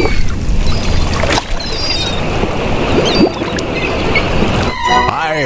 you.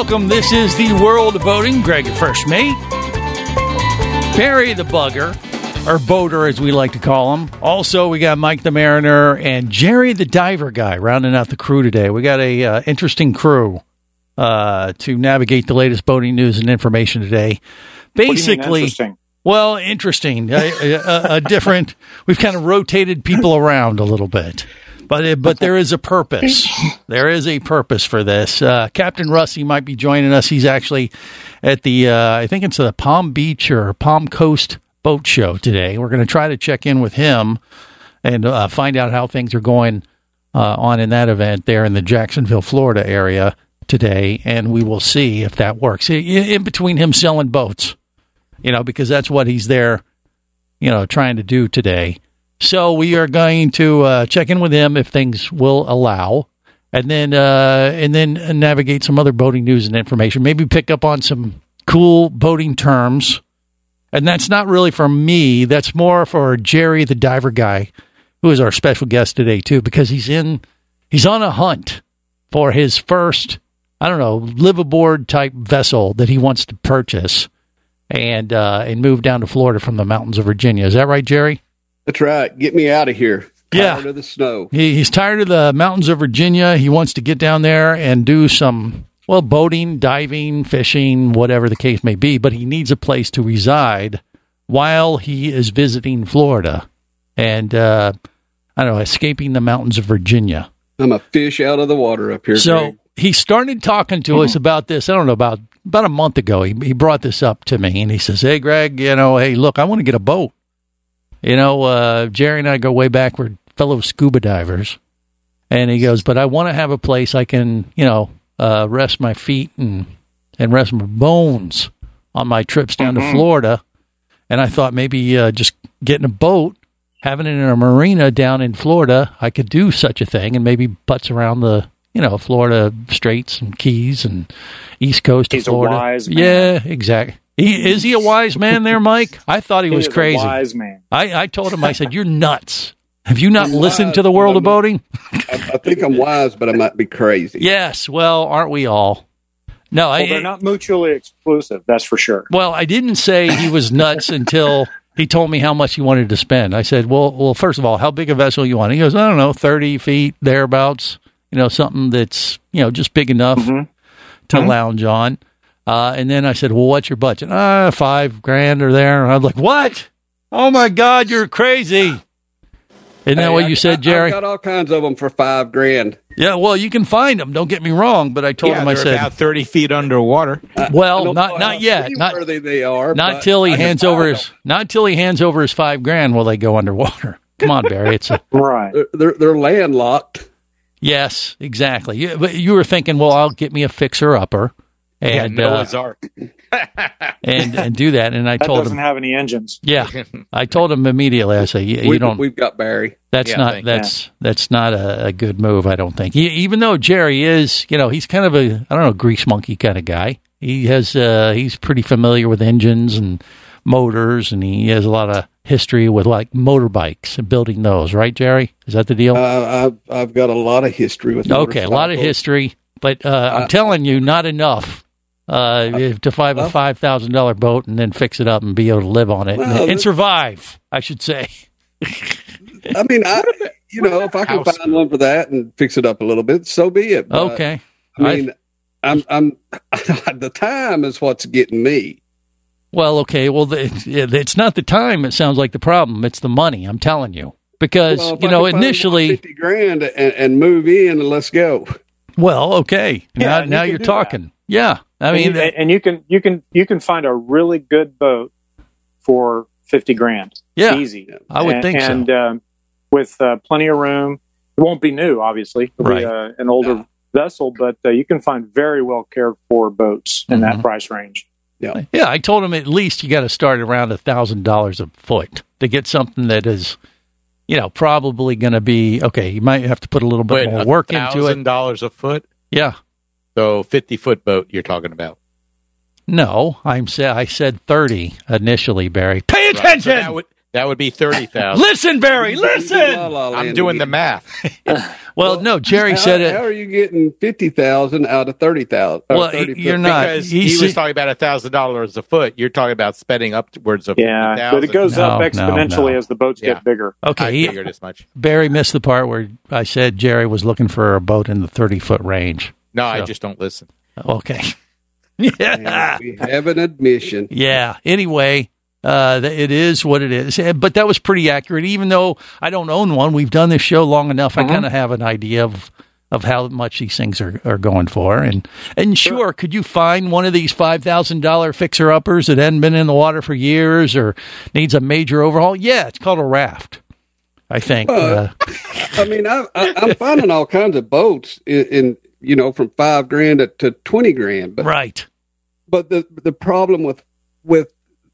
Welcome. This is the world of boating. Greg, first mate. Barry the bugger, or boater as we like to call him. Also, we got Mike the mariner and Jerry the diver guy rounding out the crew today. We got a uh, interesting crew uh, to navigate the latest boating news and information today. Basically, interesting? well, interesting. A, a, a different. We've kind of rotated people around a little bit, but it, but there is a purpose. There is a purpose for this. Uh, Captain Rusty might be joining us. He's actually at the uh, I think it's the Palm Beach or Palm Coast Boat Show today. We're going to try to check in with him and uh, find out how things are going uh, on in that event there in the Jacksonville, Florida area today, and we will see if that works. In between him selling boats you know, because that's what he's there, you know, trying to do today. So we are going to uh, check in with him if things will allow, and then uh, and then navigate some other boating news and information. Maybe pick up on some cool boating terms, and that's not really for me. That's more for Jerry, the diver guy, who is our special guest today too, because he's in he's on a hunt for his first I don't know live aboard type vessel that he wants to purchase and uh, and move down to Florida from the mountains of Virginia. Is that right, Jerry? That's right. Get me out of here. Yeah. Of the snow. He, he's tired of the mountains of Virginia. He wants to get down there and do some well boating, diving, fishing, whatever the case may be. But he needs a place to reside while he is visiting Florida, and uh, I don't know, escaping the mountains of Virginia. I'm a fish out of the water up here. So Greg. he started talking to us about this. I don't know about about a month ago. He he brought this up to me, and he says, "Hey, Greg, you know, hey, look, I want to get a boat. You know, uh, Jerry and I go way back. We're fellow scuba divers." And he goes, "But I want to have a place I can, you know, uh, rest my feet and and rest my bones on my trips down to Florida." And I thought maybe uh, just getting a boat, having it in a marina down in Florida, I could do such a thing, and maybe butts around the you know Florida Straits and Keys and East Coast He's of Florida. Yeah, exactly. He, is he a wise man there, Mike? I thought he, He was crazy. wise man. I, I told him, I said, "You're nuts. Have you not I'm listened wise, to the world of boating?" I, I think I'm wise, but I might be crazy. Yes. Well, aren't we all? No, Well, I. they're not mutually exclusive. That's for sure. Well, I didn't say he was nuts until he told me how much he wanted to spend. I said, "Well, well, first of all, how big a vessel you want?" He goes, "I don't know, thirty feet thereabouts. You know, something that's you know just big enough mm-hmm. to mm-hmm. lounge on." Uh, and then I said, "Well, what's your budget?" Ah, five grand or there. And I'm like, "What? Oh my God, you're crazy!" Isn't that Hey, what you I- said, Jerry? I've got all kinds of them for five grand. yeah. Well, you can find them. Don't get me wrong, but I told yeah, him I said, about 30 feet underwater. I "Well, don't not know not how yet. Not seaworthy they are. Not till he I hands find over them. his not till he hands over his five grand will they go underwater. Come on, Barry. It's a Right. They're, they're, they're landlocked. yes, exactly. You, but you were thinking, well, I'll get me a fixer upper Yeah, and uh, Ark. and and do that. And I That told doesn't him, have any engines. yeah, I told him immediately. I say, you, you we, don't. We've got Barry. That's Yeah, not thank- that's that's not a, a good move. I don't think. He, even though Jerry is, you know, he's kind of a I don't know grease monkey kind of guy. He has uh, he's pretty familiar with engines and motors, and he has a lot of history with like motorbikes and building those. Right, Jerry? Is that the deal? Uh, I've I've got a lot of history with. okay, a lot of history, but uh, I'm Uh, telling you, not enough. Uh, if to find a five thousand dollar boat and then fix it up and be able to live on it Well, and, and survive, I should say. I mean, I you know, if I can House. find one for that and fix it up a little bit, so be it. But, Okay, I mean, I'm I'm the time is what's getting me. Well, okay. Well, the, it's not the time. It sounds like the problem. It's the money. I'm telling you, because Well, if you I know can find initially. fifty grand and, and move in and let's go. Well, okay. Yeah, now, you now you're do talking. Yeah, I And mean, you, and you can you can you can find a really good boat for fifty grand. yeah, easy. I would and, think so. and, um, with uh, plenty of room. It won't be new, obviously. It'll Right. be uh, an older vessel, but uh, you can find very well cared for boats in Mhm. that price range. Yeah, yeah. I told him at least you got to start around a thousand dollars a foot to get something that is, you know, probably going to be okay. You might have to put a little bit Wait, more work into it. thousand dollars a foot. Yeah, So fifty foot boat you're talking about. no, I'm sa- I said thirty initially, Barry. Pay Right. So attention. that would that would be thirty thousand. listen, Barry. Listen. la, la, I'm doing the math. Well, no, Jerry how, said it. How are you getting fifty thousand out of thirty thousand? Well, you're not. Because he he, was talking about a thousand dollars a foot. You're talking about spending upwards of Yeah, but it 50,000. goes up No, no, exponentially no. as the boats Yeah. get bigger. Okay, I he- figured as much. Barry missed the part where I said Jerry was looking for a boat in the thirty foot range. No, I just don't listen. Okay. yeah. we have an admission. Yeah. Anyway, uh, it is what it is. Eh, But that was pretty accurate. Even though I don't own one, we've done this show long enough. I kind of have an idea of of how much these things are, are going for. And and sure, could you find one of these five thousand dollar fixer uppers that hadn't been in the water for years or needs a major overhaul? Yeah, it's called a raft. I think. Uh, Uh, I mean, I, I, I'm finding all kinds of boats in, in you know from five grand to, to twenty grand, but right. but the the problem with with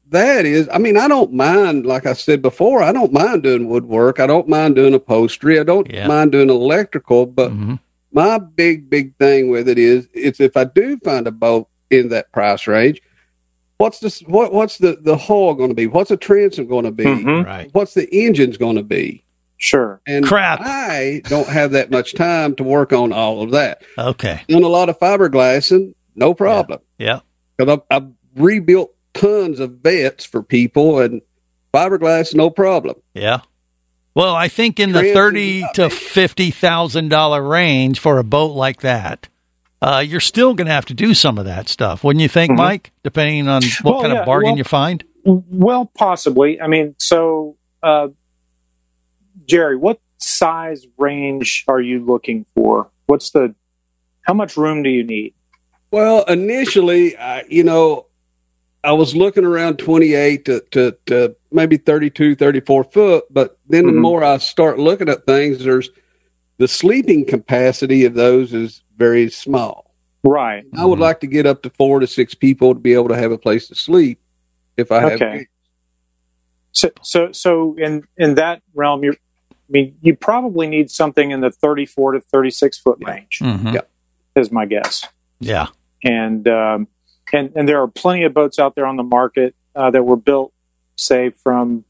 that is, I mean, I don't mind. Like I said before, I don't mind doing woodwork. I don't mind doing upholstery. I don't Yeah. mind doing electrical. But Mhm. my big big thing with it is, it's if I do find a boat in that price range, what's the what what's the the hull going to be? What's the transom going to be? Mhm. Right. What's the engine's going to be? Sure. And Crap. I don't have that much time to work on all of that. Okay. Done a lot of fiberglass and no problem. Yeah. Because I've, I've rebuilt tons of Vettes for people and fiberglass, no problem. Yeah. Well, I think in the thirty to fifty thousand dollar range for a boat like that, uh, you're still going to have to do some of that stuff, wouldn't you think, Mhm. Mike? Depending on what Well, kind yeah, of bargain well- you find. Well, possibly. I mean, so uh, Jerry, what size range are you looking for? What's the how much room do you need? Well, initially, I, you know, I was looking around 28 to, to, to maybe 32, 34 foot. But then the Mhm. more I start looking at things, there's the sleeping capacity of those is very small. Right. I would Mhm. like to get up to four to six people to be able to have a place to sleep if I have. Okay. So, so, so in in that realm, you, I mean, you probably need something in the thirty-four to thirty-six foot Yeah. range, Mhm. Yeah. is my guess. Yeah. And um, and and there are plenty of boats out there on the market uh, that were built, say, from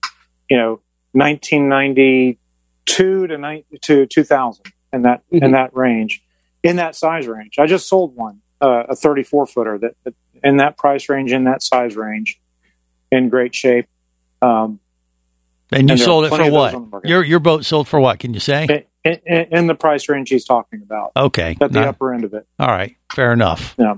you know 1992 to ni- to 2000, in that in Mhm. that range, in that size range. I just sold one, uh, a 34 footer that, that in that price range, in that size range, in great shape. Um, And you And sold it for what? on the market. Your your boat sold for what? Can you say? in, in, in the price range he's talking about, Okay. at the Not- upper end of it. all right. Fair enough. Yeah.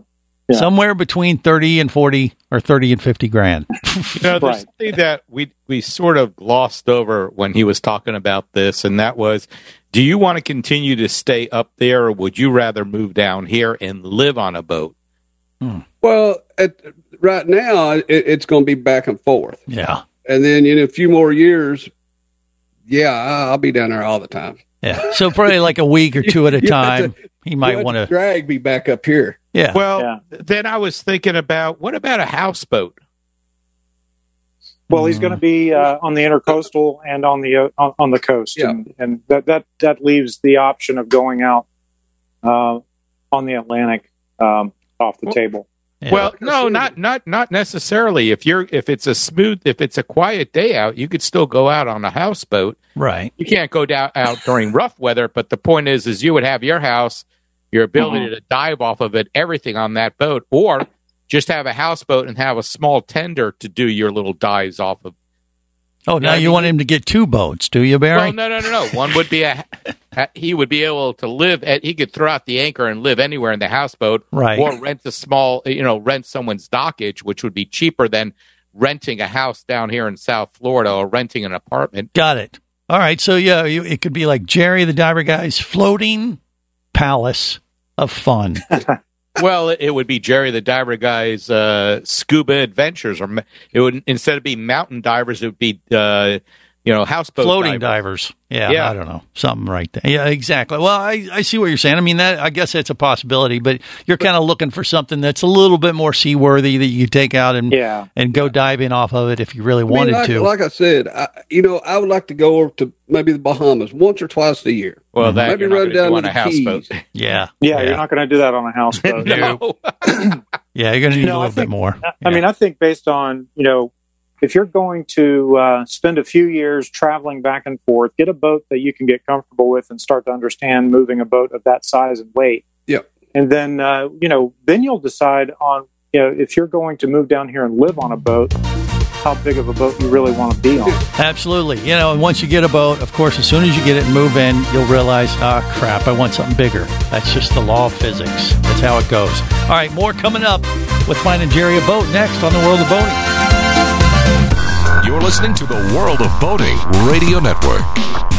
Yeah. Somewhere between thirty and forty, or thirty and fifty grand. You know, there's Right. something that we we sort of glossed over when he was talking about this, and that was, do you want to continue to stay up there, or would you rather move down here and live on a boat? Hmm. Well, at, right now, it, it's going to be back and forth. yeah. And then in a few more years, yeah, I- I'll be down there all the time. Yeah. So probably like a week or two at a You have time. He might want to. drag me back up here. Yeah. Well, Yeah. then I was thinking about what about a houseboat? Well, he's going to be uh, on the intercoastal and on the uh, on, on the coast, Yeah. and, and that that that leaves the option of going out uh, on the Atlantic um, off the Well- table. Yeah. Well, no, not not not necessarily. If you're if it's a smooth, if it's a quiet day out, you could still go out on a houseboat. right. You can't go down out during rough weather, but the point is, is you would have your house, your ability uh-huh. to dive off of it, everything on that boat, or just have a houseboat and have a small tender to do your little dives off of. Oh, now I you want him to get two boats, do you, Barry? Well, no, no, no, no. One would be a he would be able to live at he could throw out the anchor and live anywhere in the houseboat, Right. Or rent a small, you know, rent someone's dockage, which would be cheaper than renting a house down here in South Florida or renting an apartment. Got it. All right. So yeah, you, it could be like Jerry the Diver Guy's floating palace of fun. well, it, would be Jerry the Diver Guy's uh, scuba adventures, or it would instead of being mountain divers, it would be uh, you know, houseboat floating divers. divers. Yeah, Yeah. I don't know, something right there. Yeah, exactly. Well, I, I see what you're saying. I mean, that I guess that's a possibility, but you're kind of looking for something that's a little bit more seaworthy that you could take out and Yeah. and go diving off of it if you really I mean, wanted like, to. like I said, I, you know, I would like to go over to maybe the Bahamas once or twice a year. Well, mhm. that maybe you're not run do down on a houseboat. Keys. yeah, Yeah, you're not going to do that on a houseboat. No. yeah, you're going to need No, a I little bit think- more. I mean, I think based on you know, if you're going to uh, spend a few years traveling back and forth, get a boat that you can get comfortable with and start to understand moving a boat of that size and weight. Yeah. And then uh, you know, then you'll decide on you know if you're going to move down here and live on a boat, how big of a boat you really want to be on. Absolutely. You know, and once you get a boat, of course, as soon as you get it and move in, you'll realize, ah, crap, I want something bigger. That's just the law of physics. That's how it goes. All right, more coming up with finding Jerry a boat next on the World of Boating. You're listening to the World of Boating Radio Network.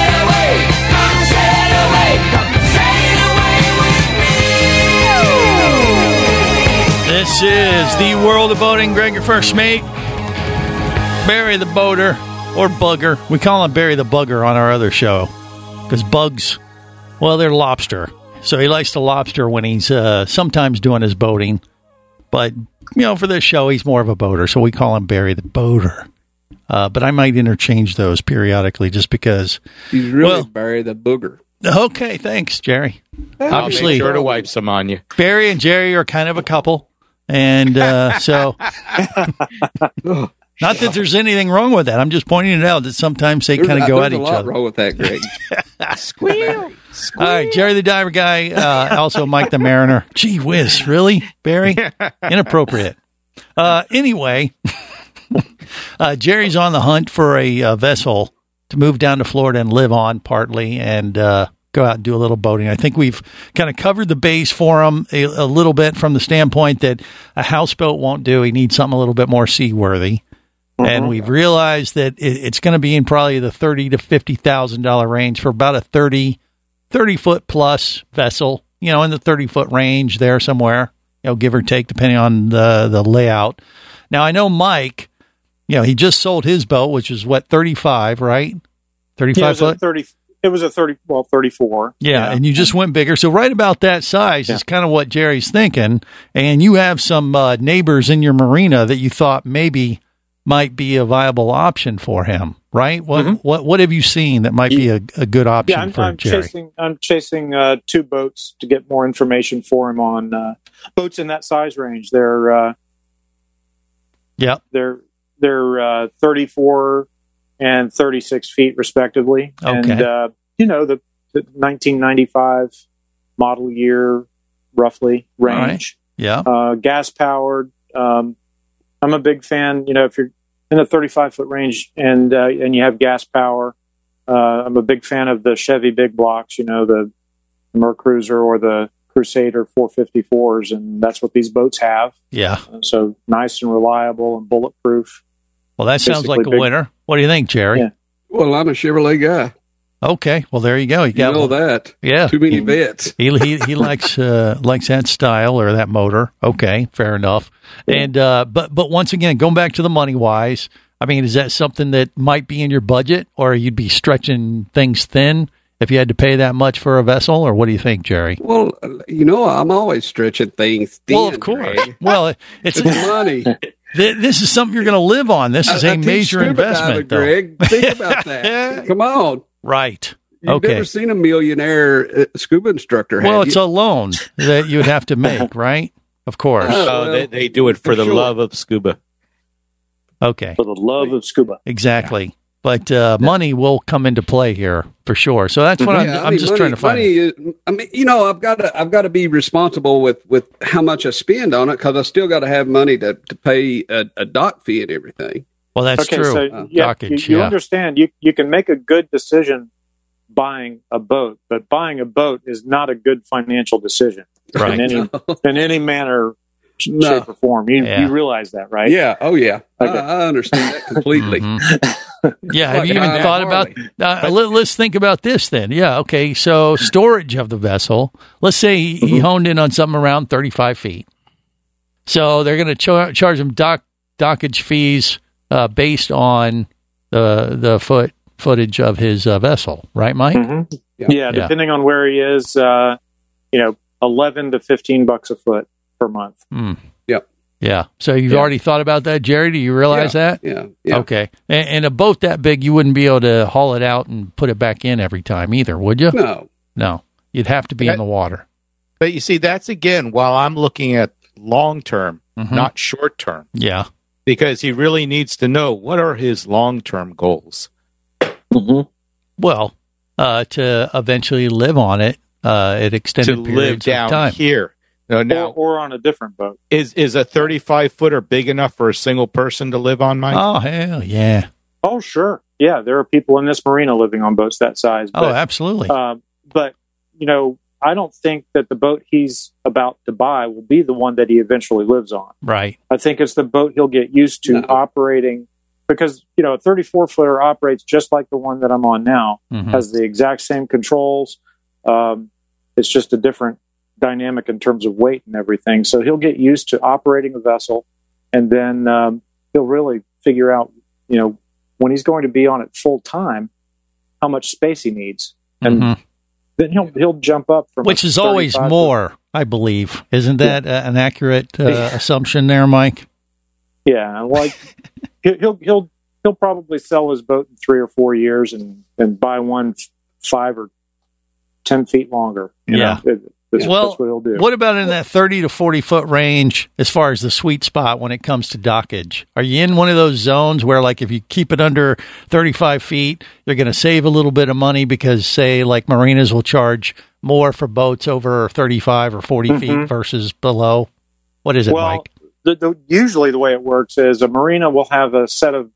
This is the world of boating. Greg, your first mate. Barry the boater or bugger. We call him Barry the bugger on our other show because bugs, well, they're lobster. So he likes to lobster when he's uh, sometimes doing his boating. But, you know, for this show, he's more of a boater. So we call him Barry the boater. Uh, but I might interchange those periodically just because. He's really Well- Barry the booger. Okay, thanks, Jerry. I'll Obviously, make sure to wipe some on you. Barry and Jerry are kind of a couple. And uh, so, not that there's anything wrong with that. I'm just pointing it out that sometimes they kind of go there's at a each lot other. wrong with that, Greg. Squeal. All right, Jerry the Diver Guy, uh, also Mike the Mariner. Gee whiz, really? Barry? Inappropriate. Uh, anyway, uh, Jerry's on the hunt for a uh, vessel to move down to Florida and live on partly and uh, go out and do a little boating. I think we've kind of covered the base for him a, a little bit from the standpoint that a houseboat won't do. He needs something a little bit more seaworthy. And mm-hmm. we've realized that it, it's going to be in probably the thirty to fifty thousand dollar range for about a 30, 30 foot plus vessel. You know, in the thirty foot range there somewhere. you know, give or take, depending on the the layout. Now I know Mike, you know, he just sold his boat, which is what thirty five, right? Thirty five Yeah, it five was a foot. thirty. It was a thirty. Well, thirty-four. Yeah, and you just went bigger. So right about that size is kind of what Jerry's thinking. And you have some uh, neighbors in your marina that you thought maybe might be a viable option for him, right? What what what have you seen that might be a, a good option Mm-hmm. Yeah, I'm, for I'm Jerry? chasing. I'm chasing uh, two boats to get more information for him on uh, boats in that size range. They're uh, Yep. they're they're uh, 34 and 36 feet respectively, and uh, you know the, the 1995 model year roughly range. Yeah. uh, gas powered. Um, I'm a big fan. You know, if you're in the 35 foot range and uh, and you have gas power, uh, I'm a big fan of the Chevy big blocks. You know, the Mercruiser or the Crusader 454s, and that's what these boats have. Yeah. So nice and reliable and bulletproof. Well, that sounds like a big- winner. What do you think, Jerry? Yeah. Well, I'm a Chevrolet guy. Okay. Well, there you go. You You got know that. Yeah. Too many bets. he he he likes uh, likes that style or that motor. Okay, fair enough. And uh, but but once again, going back to the money wise, I mean, is that something that might be in your budget, or you'd be stretching things thin if you had to pay that much for a vessel, or what do you think, Jerry? Well, you know, I'm always stretching things thin. Well, of course. Greg. Well, it's It's money. th- this is something you're going to live on. This is I- a I major investment, diving. Greg. Think about that. Come on. Right. You've okay. never seen a millionaire uh, scuba instructor. well, have it's you? a loan that you would have to make, right? Of course. Oh, they, they do it for, for the sure. love of scuba. Okay. For the love of scuba. Exactly. But uh, money will come into play here for sure. So that's what Yeah, I'm, I I'm mean, just money- trying to find. Money is, I mean, you know, I've got to, I've got to be responsible with with how much I spend on it because I still got to have money to to pay a, a dock fee and everything. Well, that's okay, true. so yeah, Dockage, you, you yeah. understand you you can make a good decision buying a boat, but buying a boat is not a good financial decision Right. in any in any manner, No. shape, or form. You, Yeah. you realize that, right? Yeah. Oh, yeah. Okay. I, I understand that completely. Mhm. Yeah, have you even uh, thought about? Uh, let, us think about this then. Yeah, okay. So storage of the vessel. Let's say he, he honed in on something around thirty-five feet. So they're going to char- charge him dock dockage fees uh, based on the the foot footage of his uh, vessel, right, Mike? Mhm. Yeah. Yeah. depending on where he is, uh, you know, eleven to fifteen bucks a foot per month. Mm. Yep. Yeah. So you've Yeah. already thought about that, Jerry? Do you realize that? Yeah. Yeah. Okay. And, and a boat that big, you wouldn't be able to haul it out and put it back in every time either, would you? No. No. You'd have to be in the water. But you see, that's again while I'm looking at long term, Mhm. not short term, Yeah. because he really needs to know what are his long term goals. Well, uh, to eventually live on it uh, at extended to live periods of down time. here. Now, now or, or on a different boat. is is a 35 footer big enough for a single person to live on, Mike? Oh hell yeah! Oh, sure. Yeah, there are people in this marina living on boats that size. Oh, absolutely. um, but you know, I don't think that the boat he's about to buy will be the one that he eventually lives on. right. I think it's the boat he'll get used to No. operating because you know a 34 footer operates just like the one that I'm on now. Mhm. Has the exact same controls. Um, it's just a different dynamic in terms of weight and everything. So he'll get used to operating a vessel, and then um, he'll really figure out, you know, when he's going to be on it full time, how much space he needs, and Mhm. then he'll he'll jump up from Which is always 35 more, I believe. Isn't that uh, an accurate uh, assumption there, Mike? Yeah, like he- he'll he'll he'll probably sell his boat in three or four years and and buy one f- five or ten feet longer. you Yeah. know? That's, Well, that's what he'll do. What about in that 30 to 40 foot range as far as the sweet spot when it comes to dockage? Are you in one of those zones where, like, if you keep it under 35 feet, you're going to save a little bit of money because, say, like marinas will charge more for boats over 35 or 40 feet Mhm. versus below? What is it, well, Mike? the, the, usually the way it works is a marina will have a set of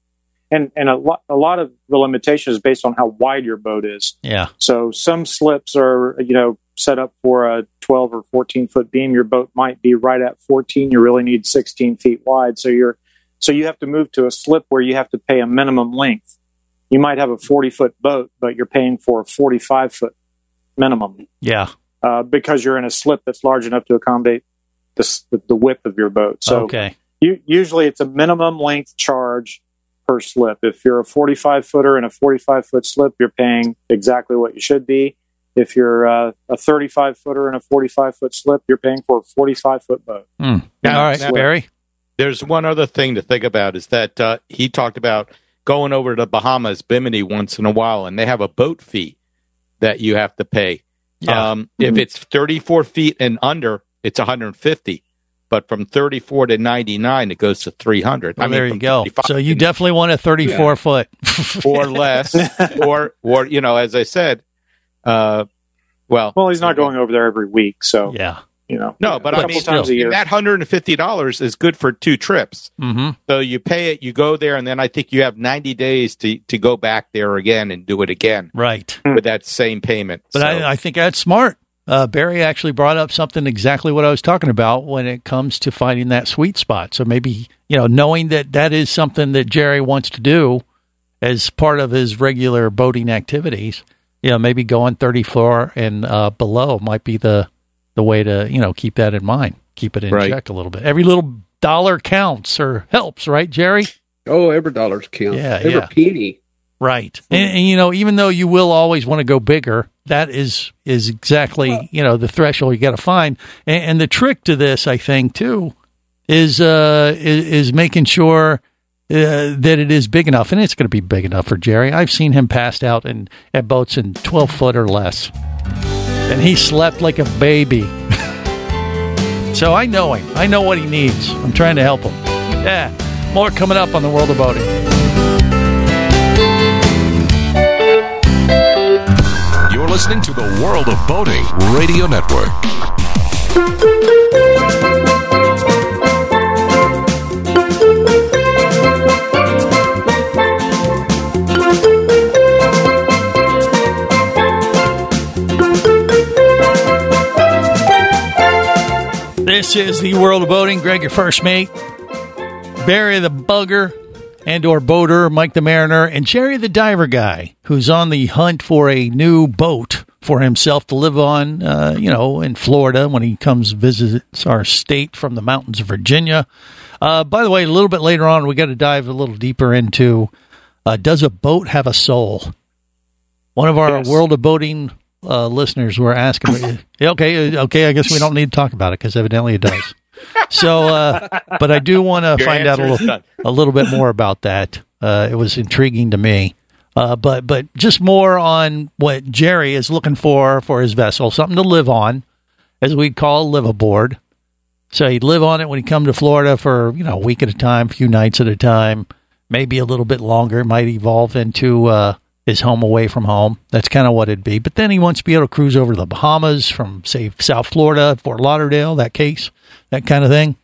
and and a lot a lot of the limitation is based on how wide your boat is. Yeah. So some slips are, you know, set up for a 12 or 14 foot beam. Your boat might be right at 14. You really need 16 feet wide. So you're, so you have to move to a slip where you have to pay a minimum length. You might have a 40 foot boat, but you're paying for a 45 foot minimum Yeah. uh, because you're in a slip that's large enough to accommodate the, the width of your boat. So okay. you, usually it's a minimum length charge per slip. If you're a 45 footer and a 45 foot slip, you're paying exactly what you should be. If you're uh, a 35 footer and a 45 foot slip, you're paying for a 45 foot boat. Hmm. Now- All right, now- Barry. There's one other thing to think about is that uh, he talked about going over to Bahamas, Bimini once in a while, and they have a boat fee that you have to pay. Yeah. Um, If it's 34 feet and under, it's 150. But from 34 to 99, it goes to 300. Well, I mean, there you go. So you definitely want a 34 foot. or less, or or you know, as I said, uh, well, Well, he's not going over there every week, so yeah. you know, no, but a I couple mean, times a year. that hundred and fifty dollars is good for two trips. hmm So you pay it, you go there, and then I think you have ninety days to to go back there again and do it again Right. with that same payment. But So- I, I think that's smart. Uh, Barry actually brought up something exactly what I was talking about when it comes to finding that sweet spot. So maybe, you know, knowing that that is something that Jerry wants to do as part of his regular boating activities, you know, maybe going 34 and uh, below might be the, the way to, you know, keep that in mind, keep it in Right. check a little bit. Every little dollar counts or helps, right, Jerry? Oh, every dollar counts. Yeah, every yeah. penny. Right. And, and you know, even though you will always want to go bigger, that is is exactly, you know, the threshold you got to find. And, and the trick to this, I think, too, is uh is, is making sure uh, that it is big enough, and it's going to be big enough for Jerry. I've seen him passed out in at boats in twelve foot or less, and he slept like a baby. so I know him. I know what he needs. I'm trying to help him. Yeah, more coming up on the world of boating. Listening to the World of Boating Radio Network. This is the world of boating. Greg, your first mate, Barry the bugger and or boater, Mike the mariner, and Jerry the diver guy, who's on the hunt for a new boat for himself to live on. Uh, you know, in Florida when he comes visits our state from the mountains of Virginia. Uh, by the way, a little bit later on, we got to dive a little deeper into uh, does a boat have a soul? One of our Yes. world of boating uh, listeners were asking okay, okay, I guess we don't need to talk about it because evidently it does. So, uh, but I do want to find out a little, a little bit more about that. Uh, it was intriguing to me. Uh, but but just more on what Jerry is looking for for his vessel, something to live on, as we'd call live aboard. So he'd live on it when he come to Florida for you know a week at a time, a few nights at a time, maybe a little bit longer. It might evolve into uh, his home away from home. That's kind of what it'd be. But then he wants to be able to cruise over to the Bahamas from say South Florida, Fort Lauderdale, that case, that kind of thing.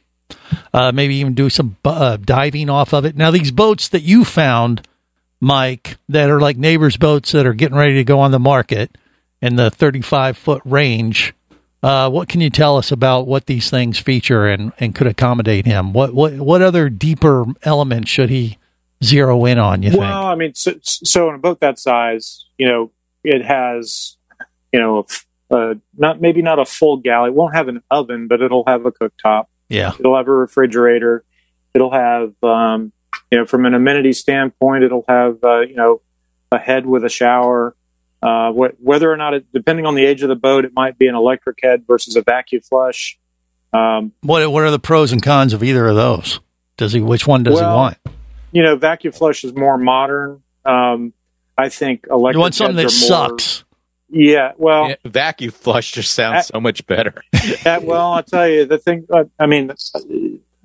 Uh, maybe even do some uh, diving off of it. Now these boats that you found, Mike, that are like neighbors' boats that are getting ready to go on the market in the 35 foot range. Uh, what can you tell us about what these things feature and, and could accommodate him? What what what other deeper elements should he zero in on? You think? Well, I mean, so, so in a boat that size, you know, it has, you know, a uh, not maybe not a full galley. It won't have an oven, but it'll have a cooktop. Yeah, It'll have a refrigerator. It'll have, um, you know, from an amenity standpoint, it'll have, uh, you know, a head with a shower. Uh, wh- whether or not it, depending on the age of the boat, it might be an electric head versus a vacuum flush. Um, what what are the pros and cons of either of those? Does he which one does he want? You know, vacuum flush is more modern. Um, I think electric. You want something that more- sucks. Yeah, well, Yeah, vacuum flush just sounds so much better. Uh, well, I'll tell you the thing. Uh, I mean,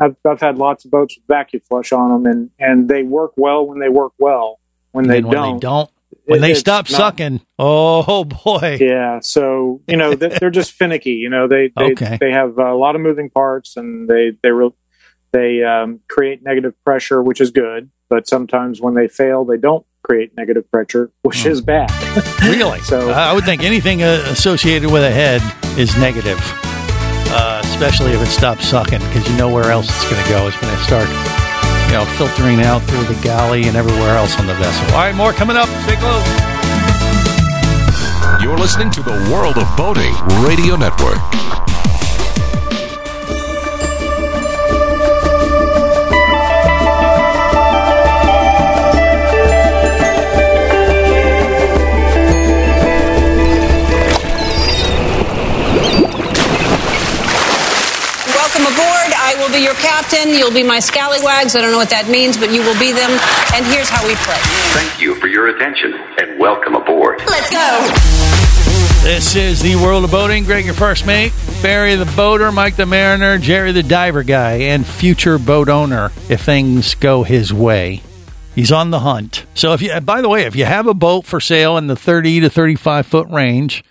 I've, I've had lots of boats with vacuum flush on them, and and they work well when they work well. When they when don't, they don't, when it- they it's stop not- sucking, oh boy, Yeah, so you know they- they're just finicky. You know they they, Okay. they have a lot of moving parts, and they they real they um, create negative pressure, which is good. But sometimes when they fail, they don't create negative pressure, which Hmm. is bad. really. So- I would think anything uh, associated with a head is negative, uh, especially if it stops sucking, because you know where else it's going to go. It's going to start, you know, filtering out through the galley and everywhere else on the vessel. All right, more coming up. Stay close. You're listening to the World of Boating Radio Network. Captain. You'll be my scallywags. I don't know what that means, but you will be them. And here's how we play. Thank you for your attention and welcome aboard. Let's go. This is the world of boating. Greg, your first mate. Barry the boater, Mike the mariner, Jerry the diver guy, and future boat owner if things go his way. He's on the hunt. So if you, by the way, if you have a boat for sale in the 30 to 35 foot range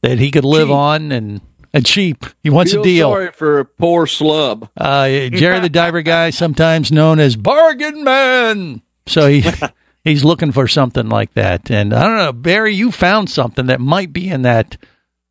that he could live on and, and cheap, he wants Feel a deal. Sorry for a poor slub. Uh, Jerry the diver guy, sometimes known as bargain man. So he he's looking for something like that. And I don't know, Barry, you found something that might be in that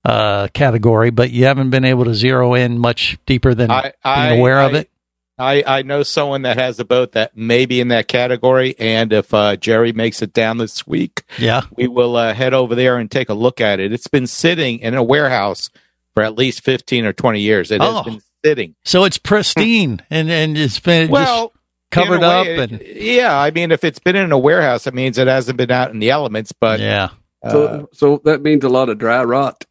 uh, category, but you haven't been able to zero in much deeper than I, being I, aware of it. I, I know someone that has a boat that may be in that category, and if uh, Jerry makes it down this week, Yeah. we will uh, head over there and take a look at it. It's been sitting in a warehouse for at least fifteen or twenty years. It Oh. has been sitting. So it's pristine and, and it's been Well, just covered in a up and yeah, I mean, if it's been in a warehouse, it means it hasn't been out in the elements. But yeah, So, uh, so that means a lot of dry rot.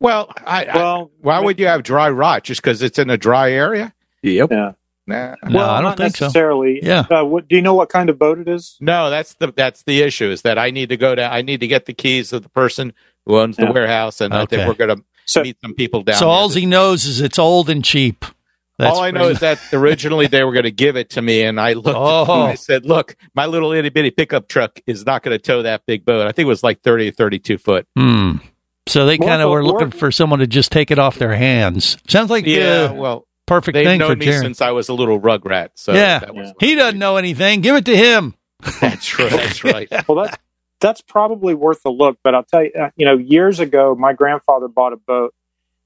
well, I, I- Well, why would you have dry rot just because it's in a dry area? Yep. yeah. Nah. No, well, I don't not think so. necessarily. Yeah. Uh, what, do you know what kind of boat it is? No, that's the that's the issue is that I need to go to I need to get the keys of the person who owns the Yeah. warehouse, and I think we're going to So- meet some people down. so there all that- he knows is it's old and cheap. That's all I know is that originally they were going to give it to me, and I looked Oh. at and I said, "Look, my little itty bitty pickup truck is not going to tow that big boat. I think it was like thirty or thirty-two foot. Hmm. So they kind of were looking we're- for someone to just take it off their hands. Sounds like Yeah, uh, well, perfect thing known for me Jerry. since I was a little rugrat. So yeah, that was he doesn't know anything. Give it to him. that's right. That's right. Well, that's that's probably worth a look. But I'll tell you, uh, you know, years ago, my grandfather bought a boat.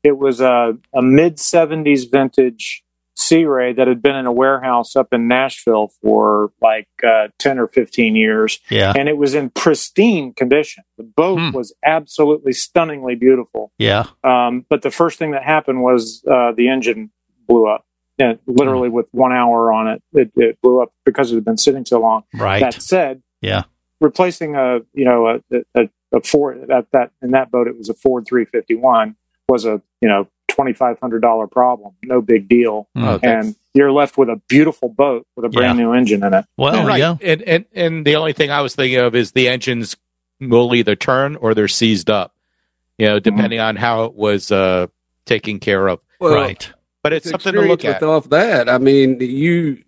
It was a, a mid '70s vintage Sea Ray that had been in a warehouse up in Nashville for like uh, ten or fifteen years, Yeah, and it was in pristine condition. The boat Hmm. was absolutely stunningly beautiful. yeah. Um, but the first thing that happened was uh, the engine blew up. Yeah, literally with one hour on it, it, it blew up because it had been sitting so long. Right. That said, yeah. Replacing a you know a, a, a Ford at that in that boat it was a Ford 351 was a you know twenty five hundred dollar problem, no big deal, Mm. and you're left with a beautiful boat with a brand new engine in it. Well, right. yeah. And, and and the only thing I was thinking of is the engines will either turn or they're seized up. You know, depending on how it was uh, taken care of. Well, right. But it's something to look at. with off that. I mean, you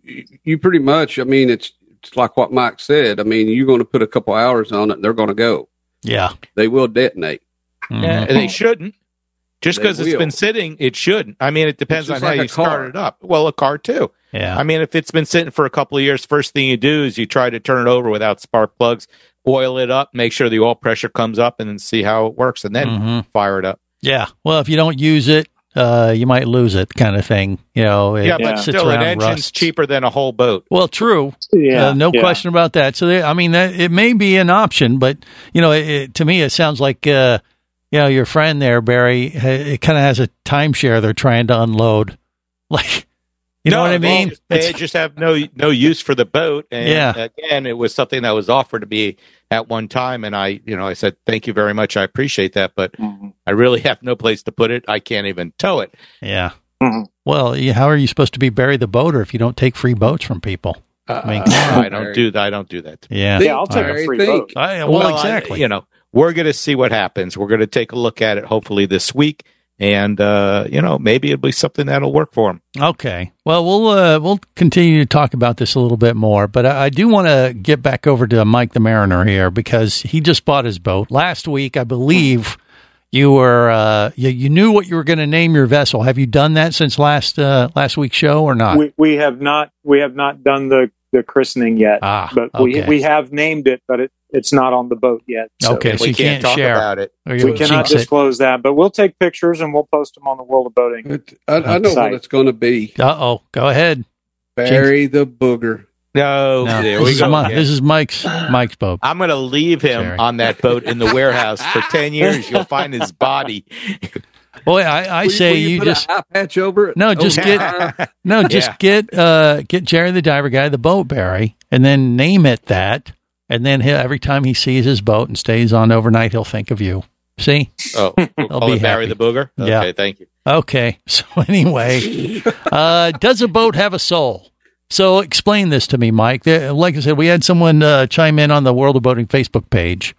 you pretty much. I mean, it's it's like what Mike said. I mean, you're going to put a couple hours on it, and they're going to go. Yeah. They will detonate. Mhm. Yeah, they shouldn't. Just because it's been sitting, it shouldn't. I mean, it depends on just how like a you start it up. Well, a car too. Yeah. I mean, if it's been sitting for a couple of years, first thing you do is you try to turn it over without spark plugs, oil it up, make sure the oil pressure comes up, and then see how it works, and then Mhm. fire it up. Yeah. Well, if you don't use it, uh, you might lose it, kind of thing. You know. It, yeah, but sits still, an engine's rusts. cheaper than a whole boat. Well, true. Yeah, Uh, no yeah. question about that. So, they, I mean, that, it may be an option, but you know, it, it, to me, it sounds like uh, you know your friend there, Barry. It kind of has a timeshare they're trying to unload. Like, you know No, what I mean? just- They just have no no use for the boat. And Yeah. again, it was something that was offered to me at one time, and I, you know, I said thank you very much. I appreciate that, but I really have no place to put it. I can't even tow it. yeah. Mhm. Well, how are you supposed to be Barry the boater if you don't take free boats from people? I mean, I don't do that. I don't do that. yeah. Yeah, I'll take Barry, a free think. boat. I, well, I- exactly. you know, we're going to see what happens. We're going to take a look at it hopefully this week, and uh, you know, maybe it'll be something that'll work for him. Okay. Well, we'll uh, we'll continue to talk about this a little bit more, but I, I do want to get back over to Mike the Mariner here because he just bought his boat last week. I believe you were uh, you, you knew what you were going to name your vessel. Have you done that since last uh, last week's show or not? We we have not we have not done the the christening yet, Ah, but we okay. we have named it, but it it's not on the boat yet. So Okay, so we you can't, can't talk share. about it. You we cannot jinx it. disclose that, but we'll take pictures and we'll post them on the World of Boating. It, I, I know Site. what it's going to be. Uh oh. Go ahead. Barry the booger. No, No, there this, we is go. Mi- again. this is Mike's Mike's boat. I'm going to leave him Sorry. on that boat in the warehouse for 10 years. You'll find his body. Boy, I, I Will say will you put just an patch over it. No, just Oh, get no, just Yeah. get uh get Jerry the diver guy the boat Barry, and then name it that, and then he'll, every time he sees his boat and stays on overnight, he'll think of you. See? Oh, we'll call be it Barry the Booger? Okay, Yeah. thank you. Okay. So anyway, uh, does a boat have a soul? So explain this to me, Mike. Like I said, we had someone uh, chime in on the World of Boating Facebook page,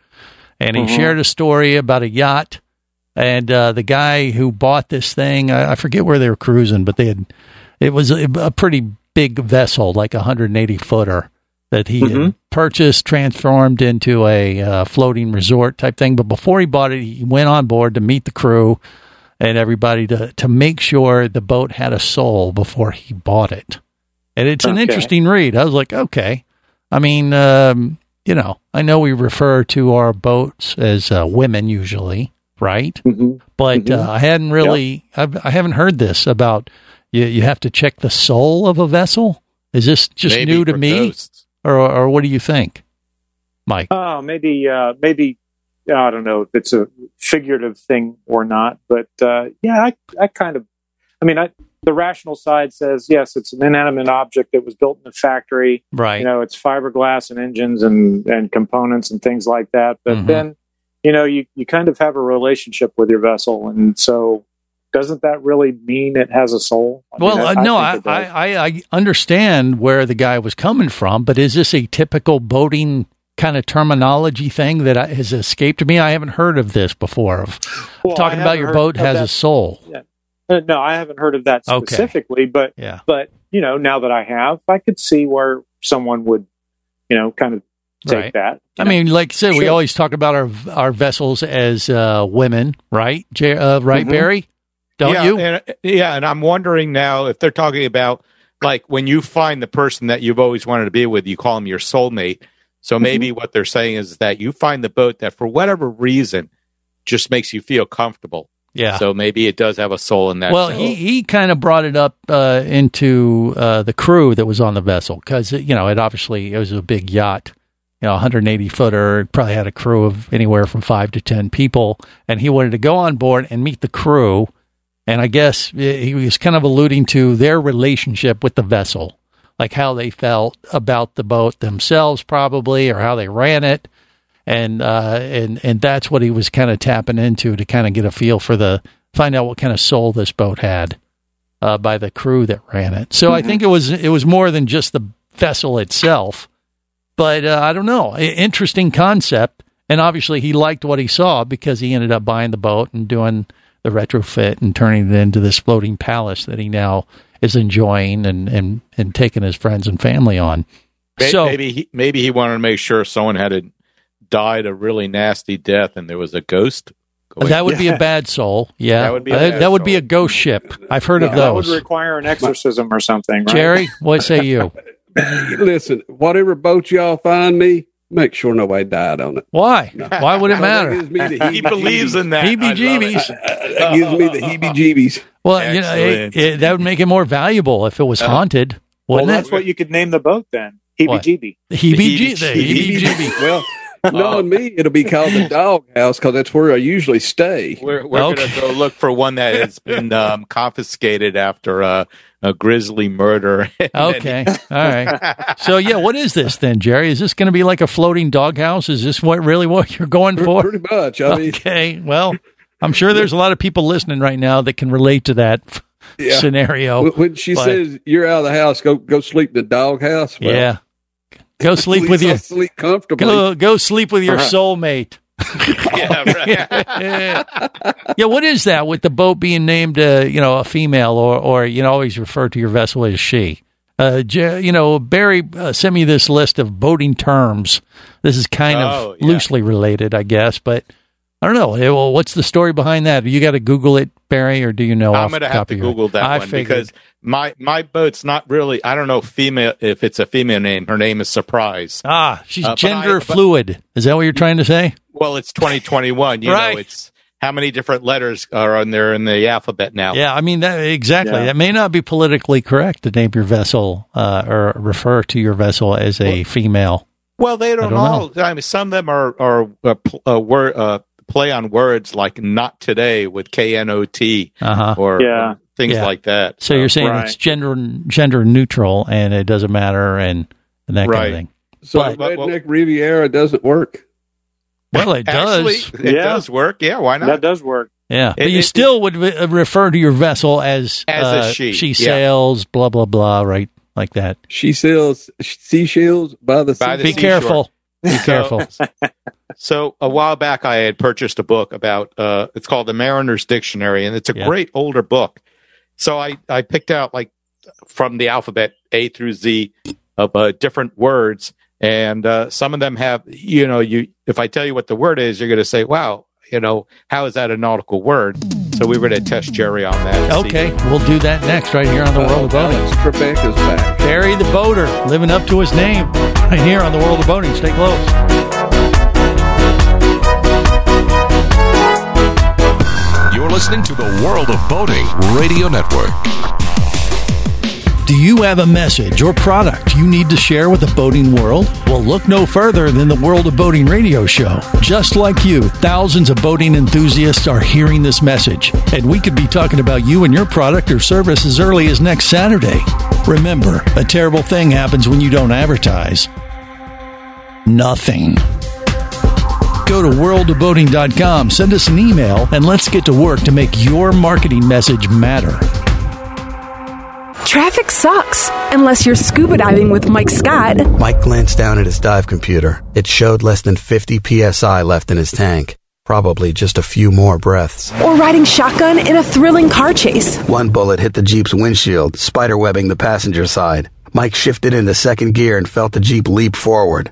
and he Mhm. shared a story about a yacht and uh, the guy who bought this thing. I, I forget where they were cruising, but they had it was a, a pretty big vessel, like a 180 footer that he had Mhm. purchased, transformed into a uh, floating resort type thing. But before he bought it, he went on board to meet the crew and everybody to to make sure the boat had a soul before he bought it. And it's an interesting read. I was like, okay. I mean, um, you know, I know we refer to our boats as uh, women usually, right? Mm-hmm. But uh, I hadn't really, I've, I haven't heard this about you. You have to check the soul of a vessel. Is this just Maybe new to me, ghosts. or or what do you think, Mike? Oh, maybe, uh, maybe I don't know if it's a figurative thing or not, but uh, yeah, I, I kind of, I mean, I, the rational side says yes, it's an inanimate object that was built in a factory. Right. You know, it's fiberglass and engines and and components and things like that. But Mhm. then, you know, you you kind of have a relationship with your vessel, and so doesn't that really mean it has a soul? I mean, Well, I- uh, no, I, think it does. I, I, I understand where the guy was coming from, but is this a typical boating kind of terminology thing that has escaped me? I haven't heard of this before. Of Well, talking about your boat has that. a soul. Yeah. Uh, no, I haven't heard of that Okay. specifically, but Yeah. but you know, now that I have, I could see where someone would, you know, kind of take Right. that. I mean, like I said, we always talk about our our vessels as uh, women, right? J- uh, right, Mhm. Barry? Don't yeah, you? And, yeah, and I'm wondering now if they're talking about like when you find the person that you've always wanted to be with, you call them your soulmate. So Mm-hmm. maybe what they're saying is that you find the boat that for whatever reason just makes you feel comfortable. Yeah. So maybe it does have a soul in that. well, sense. he, he kind of brought it up uh, into uh, the crew that was on the vessel because you know it obviously it was a big yacht, you know, 180 footer. Probably had a crew of anywhere from five to ten people, and he wanted to go on board and meet the crew. And I guess he was kind of alluding to their relationship with the vessel, like how they felt about the boat themselves, probably, or how they ran it and uh, and and that's what he was kind of tapping into to kind of get a feel for the find out what kind of soul this boat had uh, by the crew that ran it. So I think it was it was more than just the vessel itself, but uh, I don't know, interesting concept. And obviously, he liked what he saw because he ended up buying the boat and doing the retrofit and turning it into this floating palace that he now is enjoying and and and taking his friends and family on. May- so maybe he, maybe he wanted to make sure someone had a, died a really nasty death and there was a ghost. going- That would be a bad soul. Yeah, That would be a Uh, that would be a ghost ship. I've heard of those. that would require an exorcism or something, right? Jerry, what say you? Listen, whatever boat y'all find me, make sure nobody died on it. Why? Why would it matter? That gives he believes in that. I love it. Heebie-jeebies. That gives me the heebie-jeebies. Well, you know, it, it, that would make it more valuable if it was haunted, Well, wouldn't that's it? what you could name the boat then. Heebie-jeebie. Heebie-jeebie. Heebie-jeebie. heebie-jeebie. Well, knowing me, it'll be called the dog house because that's where I usually stay. We're, we're Okay. going to go look for one that has been um, confiscated after uh, a grisly murder. Okay. All right. So yeah, what is this then, Jerry? Is this going to be like a floating doghouse? Is this what really what you're going for? Pretty much. I mean, Okay. Well, I'm sure there's a lot of people listening right now that can relate to that Yeah. scenario. when- when she But- says you're out of the house, go go sleep in the dog house. well, yeah. Go sleep with your sleep comfortably. go go sleep with your Uh-huh. soulmate. yeah, right. yeah, what is that with the boat being named, uh, you know, a female, or or you know, always refer to your vessel as she? Uh, you know, Barry uh, sent me this list of boating terms. This is kind Oh, of yeah. loosely related, I guess, but I don't know. Well, what's the story behind that? You got to Google it, Barry, or do you know? I'm going to have to of your- Google that I one figured. because my my boat's not really. I don't know female if it's a female name. Her name is Surprise. ah, she's Uh, gender I- fluid. Is that what you're trying to say? Well, it's 2021. You Right. know, it's how many different letters are on there in the alphabet now? Yeah, I mean that exactly. Yeah. That may not be politically correct to name your vessel uh, or refer to your vessel as a female. Well, they don't, don't all. I mean, some of them are are uh, uh, word uh, play on words like "not today" with K N O T Uh huh. or Yeah. things Yeah. like that. So you're saying Right. it's gender gender neutral and it doesn't matter and, and that kind of thing. So But- but- redneck Riviera doesn't work. Well, it Actually, does. it Yeah. does work. Yeah, why not? That does work. Yeah, but It- you it- still would re- refer to your vessel as As a uh, she, She yeah. sails, blah blah blah, right? Like that. She sells seashells by the By the Be seashore. careful. Be So- careful. So a while back, I had purchased a book about. Uh, it's called the Mariner's Dictionary, and it's a Yeah. great older book. So I I picked out like from the alphabet A through Z of uh, different words, and uh, some of them have you know you if I tell you what the word is, you're going to say, "Wow, you know how is that a nautical word?" So we were going to test Jerry on that. and see- Okay, we'll do that next, right here on the World of Boating. Alex Trebek is back. Barry the boater, living up to his name, right here on the World of Boating. Stay close. Listening to the World of Boating Radio Network. Do you have a message or product you need to share with the boating world? Well, look no further than the World of Boating radio show. Just like you, thousands of boating enthusiasts are hearing this message, and we could be talking about you and your product or service as early as next Saturday. Remember, a terrible thing happens when you don't advertise. Nothing. Go to worldofboating.com, send us an email, and let's get to work to make your marketing message matter. Traffic sucks unless you're scuba diving with Mike Scott. Mike glanced down at his dive computer. It showed less than 50 psi left in his tank. Probably just a few more breaths. Or riding shotgun in a thrilling car chase. One bullet hit the Jeep's windshield, spiderwebbing the passenger side. Mike shifted into second gear and felt the Jeep leap forward.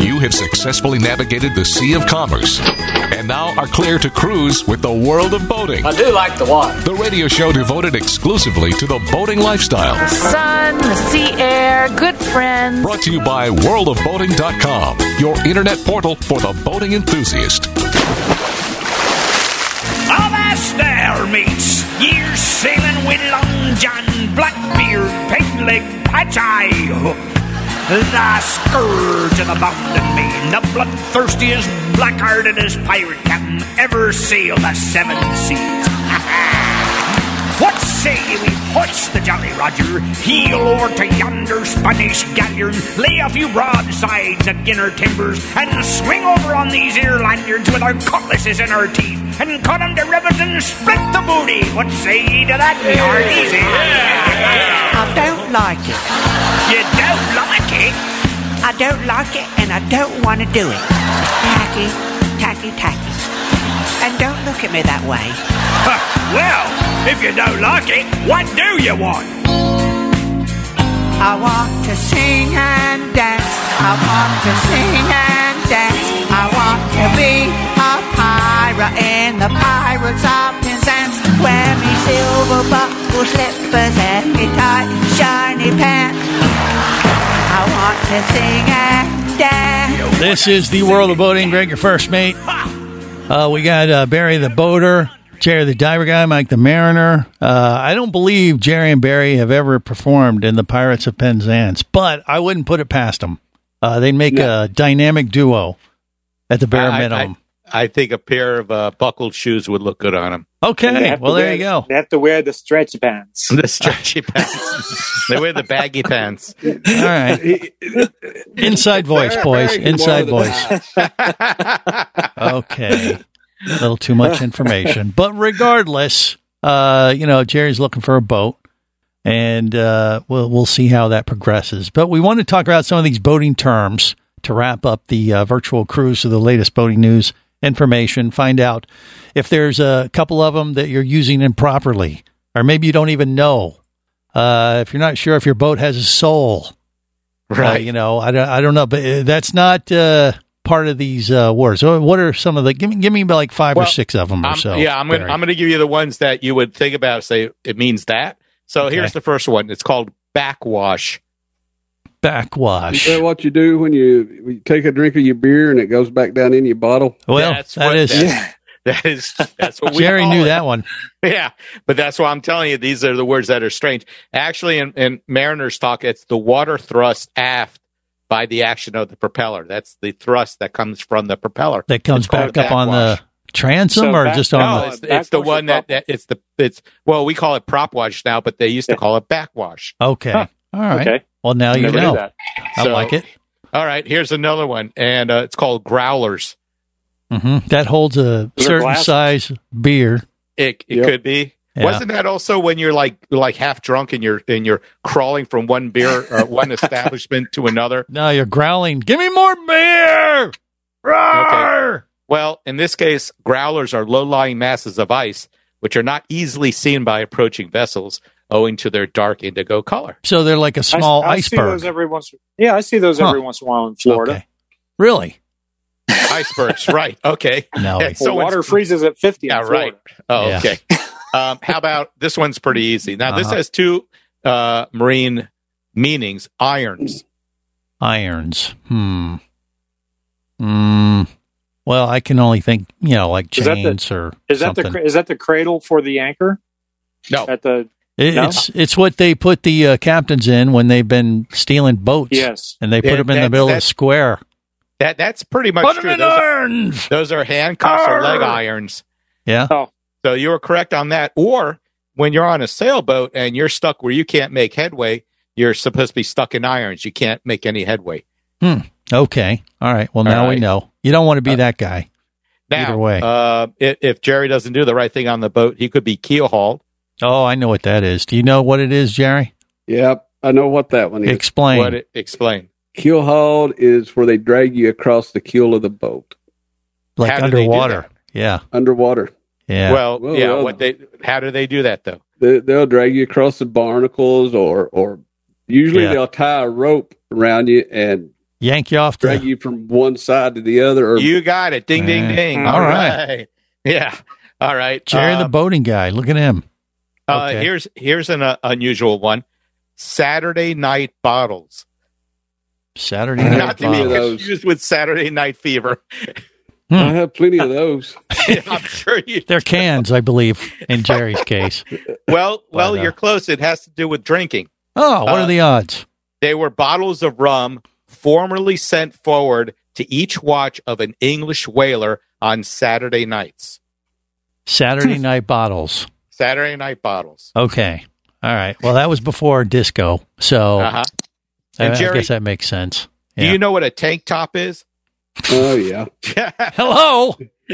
You have successfully navigated the Sea of Commerce and now are clear to cruise with the world of boating. I do like the water. The radio show devoted exclusively to the boating lifestyle. The sun, the sea air, good friends. Brought to you by worldofboating.com, your internet portal for the boating enthusiast. Avast there, mates! Ye're sailing with Long John, Blackbeard, Pegleg, Patch Eye The scourge the bounding main, the bloodthirstiest, black-heartedest pirate captain ever sailed the seven seas. what say ye we hoist the Jolly Roger, heel over to yonder Spanish galleon, lay a few broadsides at inner timbers, and swing over on these here lanyards with our cutlasses in our teeth, and cut 'em to ribbons and split the booty. What say ye to that, me hearties? I don't like it. You don't like it? I don't like it and I don't want to do it. Tacky, tacky, tacky. And don't look at me that way. Huh, well, if you don't like it, what do you want? I want to sing and dance. I want to sing and dance. I want to be a pirate in the Pirates of Penzance. Wear me silver buckle slippers and me tight shiny pants. I want to sing and dance. This is the world of boating. Greg, your first mate. Uh, we got uh, Barry the boater, Jerry the diver guy, Mike the mariner. Uh, I don't believe Jerry and Barry have ever performed in the Pirates of Penzance, but I wouldn't put it past them. Uh, they'd make a dynamic duo at the bare I- I- minimum. I think a pair of uh, buckled shoes would look good on him. Okay, have to well there wear- you go. They have to wear the stretch pants. The stretchy pants. they wear the baggy pants. All right, inside voice, boys. Inside voice. Okay, a little too much information, but regardless, uh, you know, Jerry's looking for a boat, and uh, we'll we'll see how that progresses. But we want to talk about some of these boating terms to wrap up the uh, virtual cruise to the latest boating news information. Find out if there's a couple of them that you're using improperly, or maybe you don't even know. Uh, if you're not sure if your boat has a soul, uh, Right. you know, I don't, I don't know, but uh, that's not uh, part of these uh, words. So what are some of the? Give me, give me like five or six of them or I'm- so. yeah, I'm gonna I'm gonna give you the ones that you would think about. Say it means that. So Okay. here's the first one. It's called backwash. Backwash. Is that what you do when you, when you take a drink of your beer and it goes back down in your bottle? Well, That's that what is that- that is that's what we Jerry call knew it. that one. Yeah, but that's why I'm telling you these are the words that are strange. Actually, in, in Mariners talk, it's the water thrust aft by the action of the propeller. That's the thrust that comes from the propeller. That comes It's back up on backwash. the transom So or back- just on No, the. it's, it's the one that, that it's the it's well we call it prop wash now, but they used to call it backwash. Okay, Huh. all right. Okay. Well, now you Never know. that. I So- like it. All right, here's another one, and uh, it's called growlers. hmm That holds a Those are certain glasses. size beer. It it Yep. could be. Yeah. Wasn't that also when you're like like half drunk and you're and you're crawling from one beer or one establishment to another? No, you're growling. Give me more beer. Roar! Well, in this case, growlers are low-lying masses of ice which are not easily seen by approaching vessels owing to their dark indigo color. So they're like a small I, see iceberg. those every once. Yeah, I see those Huh. every once in a while in Florida. Okay. Really? Icebergs, right? Okay. No. Yeah, Well, so water freezes at fifty. Yeah, in right. Oh, Yeah. okay. um, how about this one's pretty easy. Now, this Uh-huh. has two uh, marine meanings: irons. Irons. Hmm. Hmm. Well, I can only think, you know, like Is that the- chains or Is that something. the is that the cradle for the anchor No, at the? It- No? It's it's what they put the uh, captains in when they've been stealing boats. Yes. and they put Yeah, them in the middle of the square. that that's pretty much Put them true. in Those are, irons. those are handcuffs or leg irons. Yeah. Oh, So you were correct on that. Or when you're on a sailboat and you're stuck where you can't make headway, you're supposed to be stuck in irons. You can't make any headway. Hmm. Okay. All right. Well, now we know. You don't want to be Uh, that guy. Now, Either way. uh, if, if Jerry doesn't do the right thing on the boat, he could be keel hauled. Oh, I know what that is. Do you know what it is, Jerry? Yep, I know what that one is. Explain. What it, explain? Keel hauled is where they drag you across the keel of the boat like How do they do underwater. Yeah. underwater. Yeah. Well, Well, yeah. well. What they? How do they do that though? They, they'll drag you across the barnacles, or or usually Yeah. they'll tie a rope around you and Yank you off drag the. you from one side to the other. Or You got it. Ding, ding, ding. all All right. right. Yeah. All right. Jerry, the Um, boating guy. Look at him. Uh, Okay. Here's here's an uh, unusual one: Saturday night bottles. Saturday night. Not to be of Bottle. those. confused with Saturday Night Fever. Hmm. I have plenty of those. I'm sure you. They're cans, I believe, in Jerry's case. Well, well, But, uh, you're close. It has to do with drinking. Oh, what Uh, are the odds? They were bottles of rum formerly sent forward to each watch of an English whaler on Saturday nights. Saturday night bottles. Saturday night bottles. Okay. All right. Well, that was before disco, so Uh-huh. I, And I Jerry- guess that makes sense. Do you know what a tank top is? Oh yeah, Hello.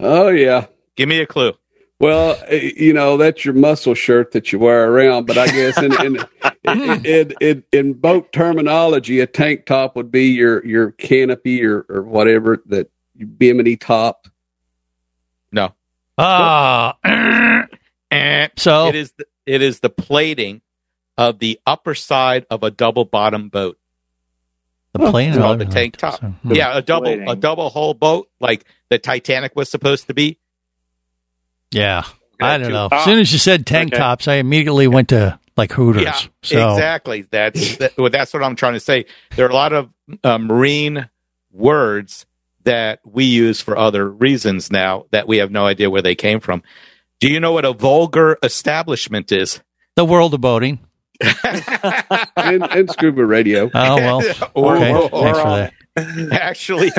oh yeah. Give me a clue. Well, eh, you know that's your muscle shirt that you wear around, but I guess in in in, in, in, in boat terminology, a tank top would be your your canopy or, or whatever that your bimini top. No. Ah. Eh. so It is the, it is the plating of the upper side of a double bottom boat. the plane It's called the tank top. Hmm. Yeah, a double a double hull boat like the Titanic was supposed to be. Yeah. I don't know. Ah, As soon as you said tank okay. tops, I immediately went to like Hooters. Yeah, so exactly. That's that, well, that's what I'm trying to say. There are a lot of uh, marine words that we use for other reasons now that we have no idea where they came from. Do you know what a vulgar establishment is? the world of boating. and, and scuba radio. Oh well. Okay. Or- Thanks for that. Uh, actually,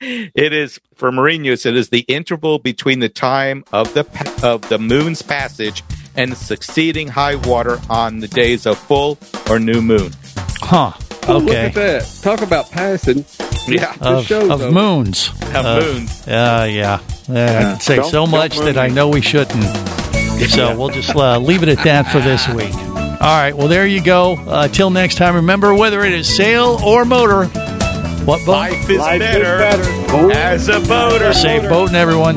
it is for marine use. It is the interval between the time of the of the moon's passage and the succeeding high water on the days of full or new moon. Huh. Oh, Look Okay. at that. Talk about passing. Yeah, The Of, show's of moons. Of Uh, moons. Uh, yeah. Yeah, I can say Don't- so much that I know we shouldn't. So we'll just uh, leave it at that for this week. All right. Well, there you go. Uh, till next time, remember whether it is sail or motor, what boat? Life is Life is better, better. as a boater. Safe boating, everyone.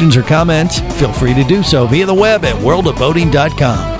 questions or comments? Feel free to do so via the web at worldofboating.com.